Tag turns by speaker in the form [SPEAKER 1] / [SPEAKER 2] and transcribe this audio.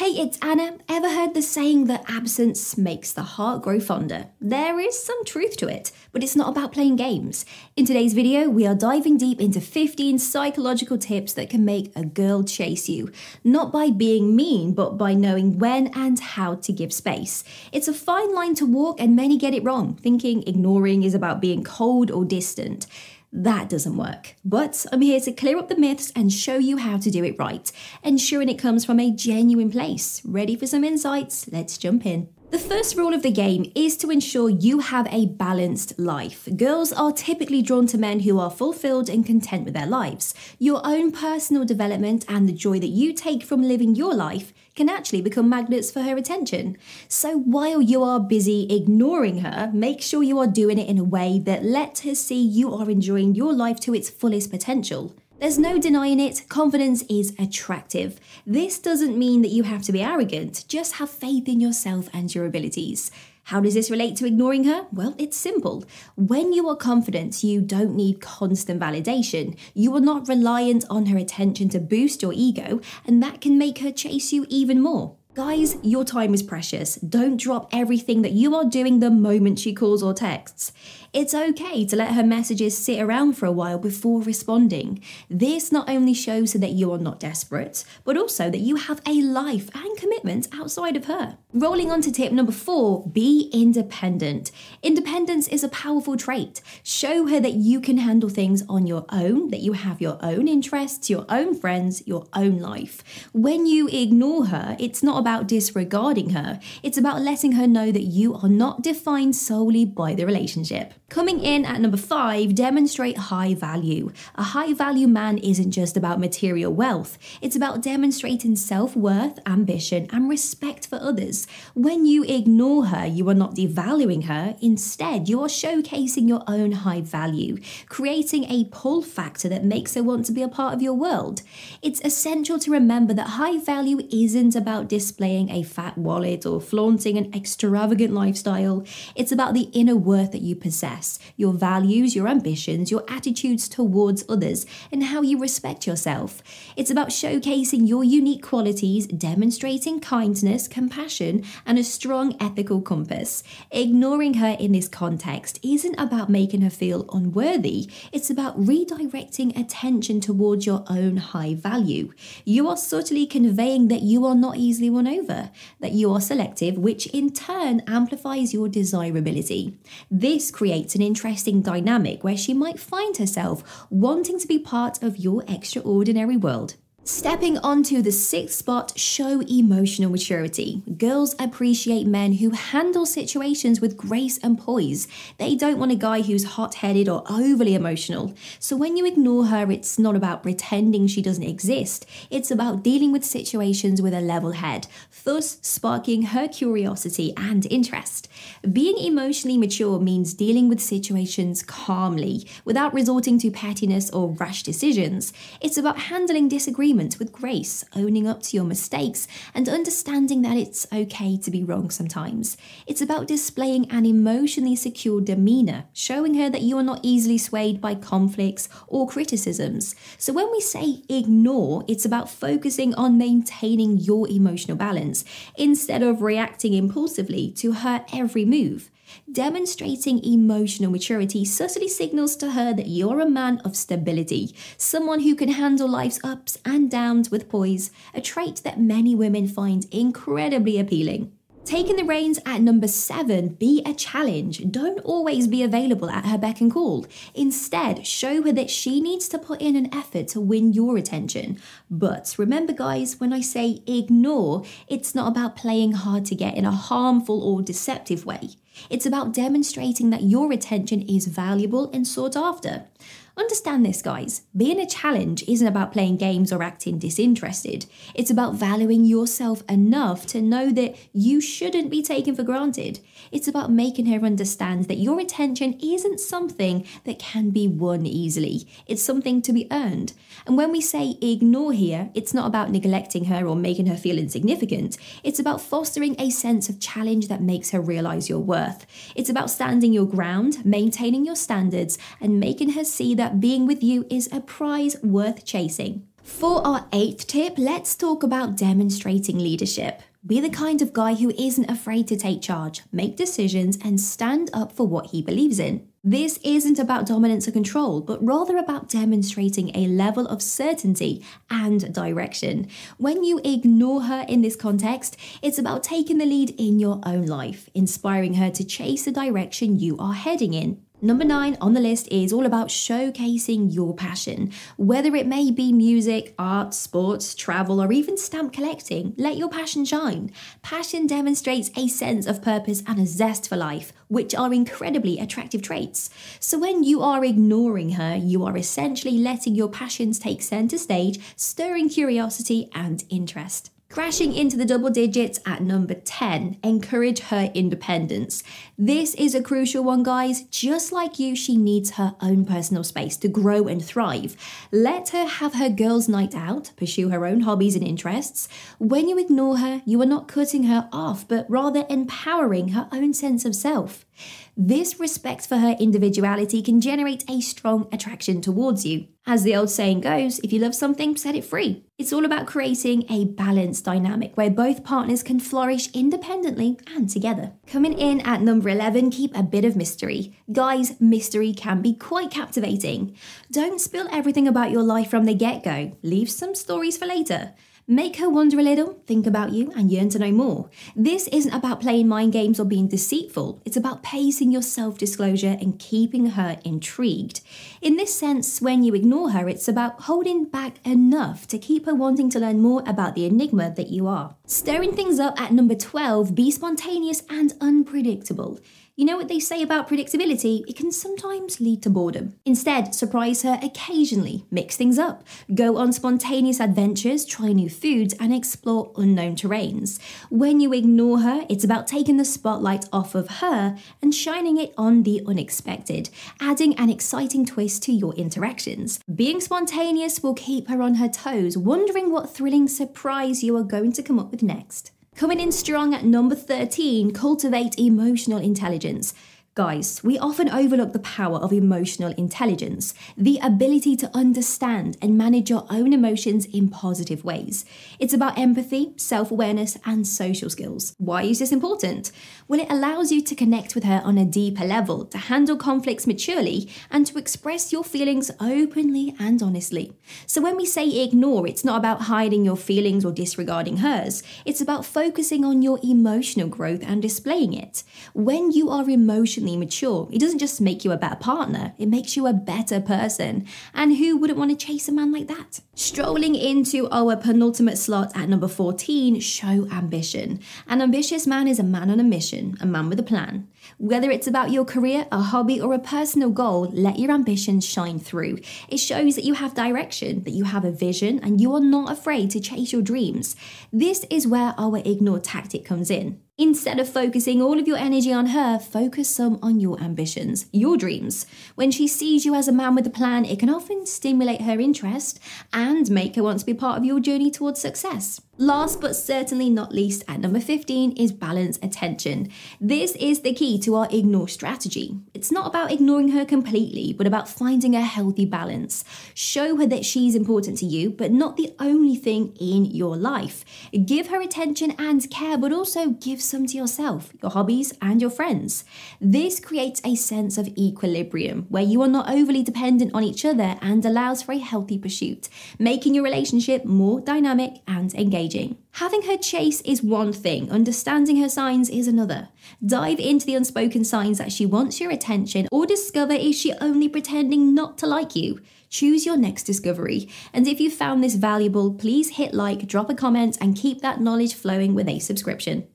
[SPEAKER 1] Hey, it's Anna. Ever heard the saying that absence makes the heart grow fonder? There is some truth to it, but it's not about playing games. In today's video, we are diving deep into 15 psychological tips that can make a girl chase you, not by being mean, but by knowing when and how to give space. It's a fine line to walk, and many get it wrong, thinking ignoring is about being cold or distant. That doesn't work. But I'm here to clear up the myths and show you how to do it right, ensuring it comes from a genuine place. Ready for some insights? Let's jump in. The first rule of the game is to ensure you have a balanced life. Girls are typically drawn to men who are fulfilled and content with their lives. Your own personal development and the joy that you take from living your life can actually become magnets for her attention. So while you are busy ignoring her, make sure you are doing it in a way that lets her see you are enjoying your life to its fullest potential. There's no denying it, confidence is attractive. This doesn't mean that you have to be arrogant, just have faith in yourself and your abilities. How does this relate to ignoring her? Well, it's simple. When you are confident, you don't need constant validation. You are not reliant on her attention to boost your ego, and that can make her chase you even more. Guys, your time is precious. Don't drop everything that you are doing the moment she calls or texts. It's okay to let her messages sit around for a while before responding. This not only shows her that you are not desperate, but also that you have a life and commitment outside of her. Rolling on to tip number four be independent. Independence is a powerful trait. Show her that you can handle things on your own, that you have your own interests, your own friends, your own life. When you ignore her, it's not about disregarding her, it's about letting her know that you are not defined solely by the relationship. Coming in at number five, demonstrate high value. A high value man isn't just about material wealth, it's about demonstrating self worth, ambition, and respect for others. When you ignore her, you are not devaluing her. Instead, you are showcasing your own high value, creating a pull factor that makes her want to be a part of your world. It's essential to remember that high value isn't about displaying a fat wallet or flaunting an extravagant lifestyle, it's about the inner worth that you possess your values, your ambitions, your attitudes towards others, and how you respect yourself. It's about showcasing your unique qualities, demonstrating kindness, compassion, and a strong ethical compass. Ignoring her in this context isn't about making her feel unworthy, it's about redirecting attention towards your own high value. You are subtly conveying that you are not easily won over, that you are selective, which in turn amplifies your desirability. This creates an interesting dynamic where she might find herself wanting to be part of your extraordinary world. Stepping onto the sixth spot, show emotional maturity. Girls appreciate men who handle situations with grace and poise. They don't want a guy who's hot headed or overly emotional. So when you ignore her, it's not about pretending she doesn't exist, it's about dealing with situations with a level head, thus sparking her curiosity and interest. Being emotionally mature means dealing with situations calmly, without resorting to pettiness or rash decisions. It's about handling disagreements with grace, owning up to your mistakes, and understanding that it's okay to be wrong sometimes. It's about displaying an emotionally secure demeanor, showing her that you are not easily swayed by conflicts or criticisms. So when we say ignore, it's about focusing on maintaining your emotional balance instead of reacting impulsively to her every move. Demonstrating emotional maturity subtly signals to her that you're a man of stability, someone who can handle life's ups and downs with poise, a trait that many women find incredibly appealing. Taking the reins at number seven, be a challenge. Don't always be available at her beck and call. Instead, show her that she needs to put in an effort to win your attention. But remember, guys, when I say ignore, it's not about playing hard to get in a harmful or deceptive way. It's about demonstrating that your attention is valuable and sought after. Understand this, guys. Being a challenge isn't about playing games or acting disinterested. It's about valuing yourself enough to know that you shouldn't be taken for granted. It's about making her understand that your attention isn't something that can be won easily, it's something to be earned. And when we say ignore here, it's not about neglecting her or making her feel insignificant. It's about fostering a sense of challenge that makes her realize your worth. It's about standing your ground, maintaining your standards, and making her see that being with you is a prize worth chasing. For our eighth tip, let's talk about demonstrating leadership. Be the kind of guy who isn't afraid to take charge, make decisions, and stand up for what he believes in. This isn't about dominance or control, but rather about demonstrating a level of certainty and direction. When you ignore her in this context, it's about taking the lead in your own life, inspiring her to chase the direction you are heading in. Number nine on the list is all about showcasing your passion. Whether it may be music, art, sports, travel, or even stamp collecting, let your passion shine. Passion demonstrates a sense of purpose and a zest for life, which are incredibly attractive traits. So when you are ignoring her, you are essentially letting your passions take center stage, stirring curiosity and interest. Crashing into the double digits at number 10, encourage her independence. This is a crucial one, guys. Just like you, she needs her own personal space to grow and thrive. Let her have her girls' night out, pursue her own hobbies and interests. When you ignore her, you are not cutting her off, but rather empowering her own sense of self. This respect for her individuality can generate a strong attraction towards you. As the old saying goes, if you love something, set it free. It's all about creating a balanced dynamic where both partners can flourish independently and together. Coming in at number 11, keep a bit of mystery. Guys, mystery can be quite captivating. Don't spill everything about your life from the get go, leave some stories for later. Make her wonder a little, think about you, and yearn to know more. This isn't about playing mind games or being deceitful, it's about pacing your self disclosure and keeping her intrigued. In this sense, when you ignore her, it's about holding back enough to keep her wanting to learn more about the enigma that you are. Stirring things up at number 12, be spontaneous and unpredictable. You know what they say about predictability? It can sometimes lead to boredom. Instead, surprise her occasionally, mix things up, go on spontaneous adventures, try new foods, and explore unknown terrains. When you ignore her, it's about taking the spotlight off of her and shining it on the unexpected, adding an exciting twist to your interactions. Being spontaneous will keep her on her toes, wondering what thrilling surprise you are going to come up with next. Coming in strong at number 13, cultivate emotional intelligence. Guys, we often overlook the power of emotional intelligence, the ability to understand and manage your own emotions in positive ways. It's about empathy, self awareness, and social skills. Why is this important? Well, it allows you to connect with her on a deeper level, to handle conflicts maturely, and to express your feelings openly and honestly. So, when we say ignore, it's not about hiding your feelings or disregarding hers, it's about focusing on your emotional growth and displaying it. When you are emotionally mature. It doesn't just make you a better partner, it makes you a better person. And who wouldn't want to chase a man like that? Strolling into our penultimate slot at number 14, show ambition. An ambitious man is a man on a mission, a man with a plan. Whether it's about your career, a hobby, or a personal goal, let your ambitions shine through. It shows that you have direction, that you have a vision, and you are not afraid to chase your dreams. This is where our ignore tactic comes in. Instead of focusing all of your energy on her, focus some on your ambitions, your dreams. When she sees you as a man with a plan, it can often stimulate her interest and make her want to be part of your journey towards success. Last but certainly not least, at number 15 is balance attention. This is the key to our ignore strategy. It's not about ignoring her completely, but about finding a healthy balance. Show her that she's important to you, but not the only thing in your life. Give her attention and care, but also give some to yourself, your hobbies, and your friends. This creates a sense of equilibrium where you are not overly dependent on each other and allows for a healthy pursuit, making your relationship more dynamic and engaging engaging. Having her chase is one thing, understanding her signs is another. Dive into the unspoken signs that she wants your attention or discover is she only pretending not to like you. Choose your next discovery. And if you found this valuable, please hit like, drop a comment, and keep that knowledge flowing with a subscription.